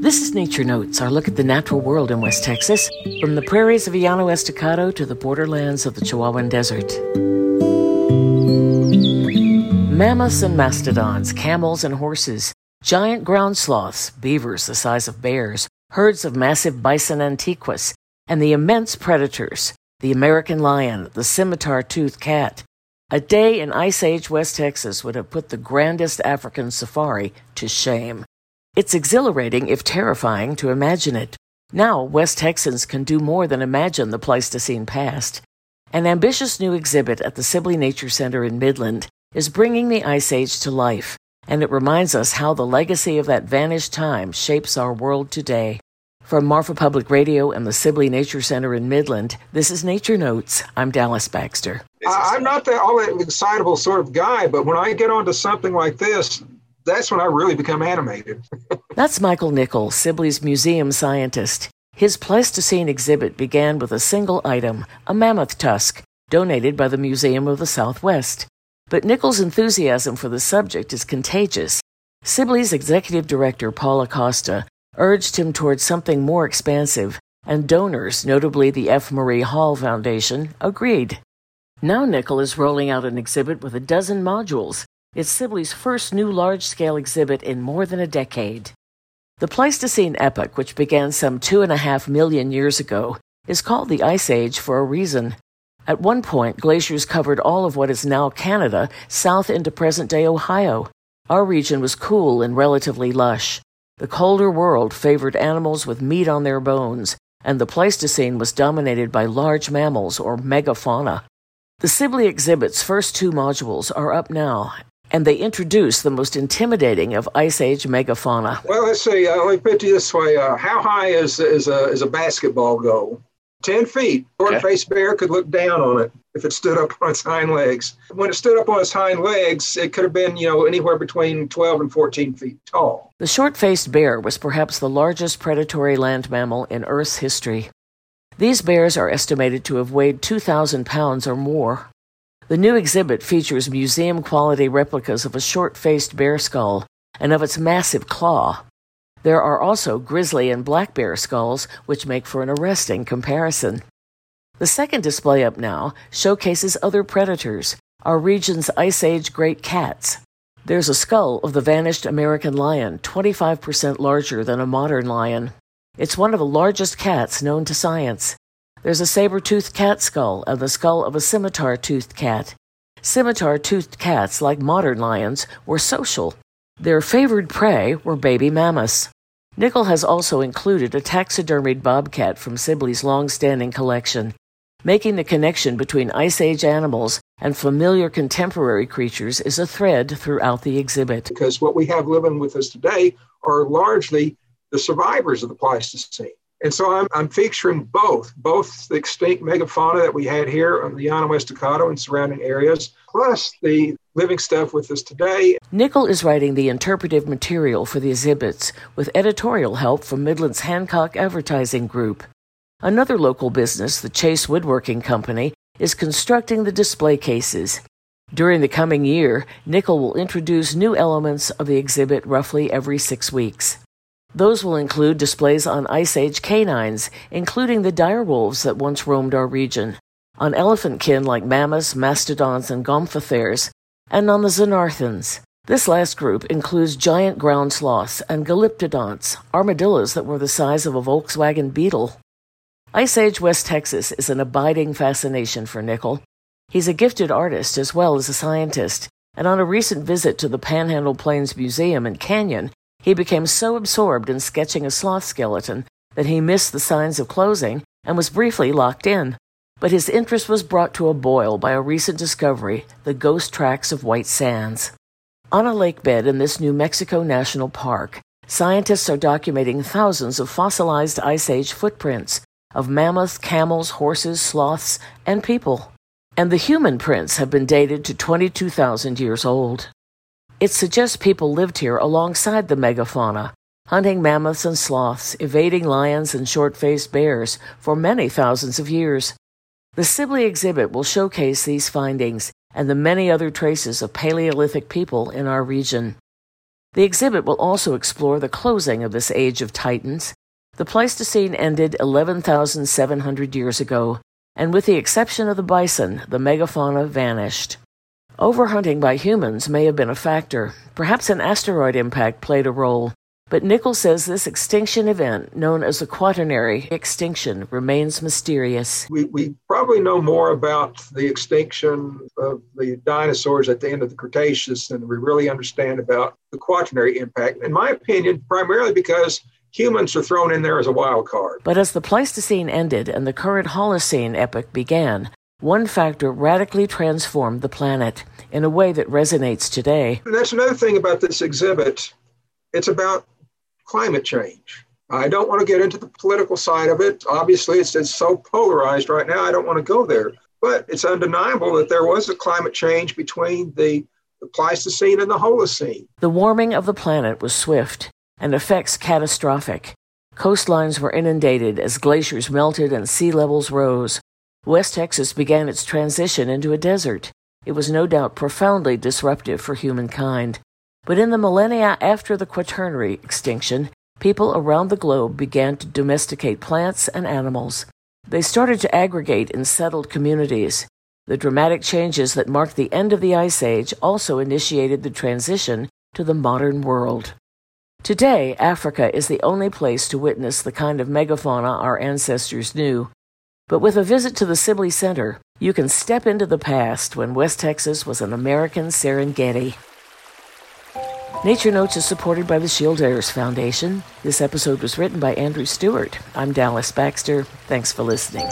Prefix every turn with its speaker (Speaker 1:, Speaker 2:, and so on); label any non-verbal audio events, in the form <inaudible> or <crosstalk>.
Speaker 1: This is Nature Notes, our look at the natural world in West Texas, from the prairies of Llano Estacado to the borderlands of the Chihuahuan Desert. Mammoths and mastodons, camels and horses, giant ground sloths, beavers the size of bears, herds of massive bison antiquus, and the immense predators, the American lion, the scimitar toothed cat. A day in Ice Age West Texas would have put the grandest African safari to shame. It's exhilarating, if terrifying, to imagine it. Now, West Texans can do more than imagine the Pleistocene past. An ambitious new exhibit at the Sibley Nature Center in Midland is bringing the Ice Age to life, and it reminds us how the legacy of that vanished time shapes our world today. From Marfa Public Radio and the Sibley Nature Center in Midland, this is Nature Notes. I'm Dallas Baxter.
Speaker 2: I'm not the all that excitable sort of guy, but when I get onto something like this, that's when I really become animated. <laughs>
Speaker 1: that's Michael Nichol, Sibley's museum scientist. His Pleistocene exhibit began with a single item, a mammoth tusk, donated by the Museum of the Southwest. But Nichol's enthusiasm for the subject is contagious. Sibley's executive director, Paul Acosta, urged him towards something more expansive, and donors, notably the F. Marie Hall Foundation, agreed. Now Nichol is rolling out an exhibit with a dozen modules, it's Sibley's first new large scale exhibit in more than a decade. The Pleistocene epoch, which began some two and a half million years ago, is called the Ice Age for a reason. At one point, glaciers covered all of what is now Canada south into present day Ohio. Our region was cool and relatively lush. The colder world favored animals with meat on their bones, and the Pleistocene was dominated by large mammals or megafauna. The Sibley exhibit's first two modules are up now, and they introduce the most intimidating of Ice Age megafauna.
Speaker 2: Well, let's see. Uh, let me put it this way: uh, How high is is a is a basketball goal? Ten feet. Short-faced bear could look down on it if it stood up <laughs> on its hind legs. When it stood up on its hind legs, it could have been, you know, anywhere between 12 and 14 feet tall.
Speaker 1: The short-faced bear was perhaps the largest predatory land mammal in Earth's history. These bears are estimated to have weighed 2,000 pounds or more. The new exhibit features museum quality replicas of a short faced bear skull and of its massive claw. There are also grizzly and black bear skulls, which make for an arresting comparison. The second display up now showcases other predators, our region's Ice Age great cats. There's a skull of the vanished American lion, 25% larger than a modern lion. It's one of the largest cats known to science. There's a saber toothed cat skull and the skull of a scimitar toothed cat. Scimitar toothed cats, like modern lions, were social. Their favored prey were baby mammoths. Nichol has also included a taxidermied bobcat from Sibley's long standing collection, making the connection between Ice Age animals and familiar contemporary creatures is a thread throughout the exhibit.
Speaker 2: Because what we have living with us today are largely the survivors of the Pleistocene. And so I'm, I'm featuring both, both the extinct megafauna that we had here on the Llano Estacado and surrounding areas, plus the living stuff with us today.
Speaker 1: Nichol is writing the interpretive material for the exhibits with editorial help from Midland's Hancock Advertising Group. Another local business, the Chase Woodworking Company, is constructing the display cases. During the coming year, Nichol will introduce new elements of the exhibit roughly every six weeks. Those will include displays on Ice Age canines, including the dire wolves that once roamed our region, on elephant kin like mammoths, mastodons, and gomphotheres, and on the xenarthrans. This last group includes giant ground sloths and glyptodonts, armadillos that were the size of a Volkswagen Beetle. Ice Age West Texas is an abiding fascination for Nichol. He's a gifted artist as well as a scientist, and on a recent visit to the Panhandle Plains Museum in Canyon, he became so absorbed in sketching a sloth skeleton that he missed the signs of closing and was briefly locked in. But his interest was brought to a boil by a recent discovery the ghost tracks of white sands. On a lake bed in this New Mexico National Park, scientists are documenting thousands of fossilized Ice Age footprints of mammoths, camels, horses, sloths, and people. And the human prints have been dated to 22,000 years old. It suggests people lived here alongside the megafauna, hunting mammoths and sloths, evading lions and short faced bears for many thousands of years. The Sibley exhibit will showcase these findings and the many other traces of Paleolithic people in our region. The exhibit will also explore the closing of this age of titans. The Pleistocene ended 11,700 years ago, and with the exception of the bison, the megafauna vanished. Overhunting by humans may have been a factor. Perhaps an asteroid impact played a role. But Nichols says this extinction event, known as the Quaternary extinction, remains mysterious.
Speaker 2: We, we probably know more about the extinction of the dinosaurs at the end of the Cretaceous than we really understand about the Quaternary impact. In my opinion, primarily because humans are thrown in there as a wild card.
Speaker 1: But as the Pleistocene ended and the current Holocene epoch began, one factor radically transformed the planet in a way that resonates today.
Speaker 2: And that's another thing about this exhibit. It's about climate change. I don't want to get into the political side of it. Obviously, it's, it's so polarized right now, I don't want to go there. But it's undeniable that there was a climate change between the, the Pleistocene and the Holocene.
Speaker 1: The warming of the planet was swift and effects catastrophic. Coastlines were inundated as glaciers melted and sea levels rose. West Texas began its transition into a desert. It was no doubt profoundly disruptive for humankind. But in the millennia after the Quaternary extinction, people around the globe began to domesticate plants and animals. They started to aggregate in settled communities. The dramatic changes that marked the end of the Ice Age also initiated the transition to the modern world. Today, Africa is the only place to witness the kind of megafauna our ancestors knew. But with a visit to the Sibley Center, you can step into the past when West Texas was an American Serengeti. Nature Notes is supported by the Shield-Ayres Foundation. This episode was written by Andrew Stewart. I'm Dallas Baxter. Thanks for listening.